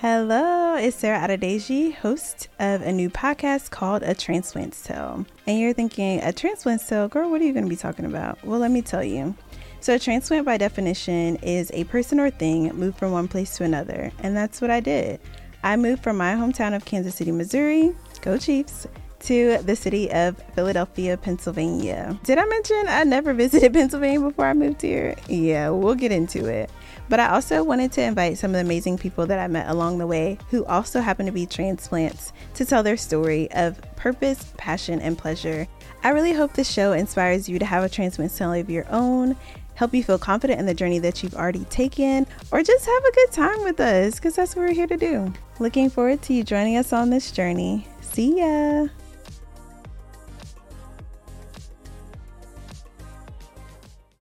Hello, it's Sarah Adedeji, host of a new podcast called A Transplant Tale. And you're thinking, a transplant tale? Girl, what are you going to be talking about? Well, let me tell you. So, a transplant by definition is a person or thing moved from one place to another. And that's what I did. I moved from my hometown of Kansas City, Missouri, go Chiefs, to the city of Philadelphia, Pennsylvania. Did I mention I never visited Pennsylvania before I moved here? Yeah, we'll get into it. But I also wanted to invite some of the amazing people that I met along the way who also happen to be transplants to tell their story of purpose, passion, and pleasure. I really hope this show inspires you to have a transplant story of your own, help you feel confident in the journey that you've already taken, or just have a good time with us because that's what we're here to do. Looking forward to you joining us on this journey. See ya!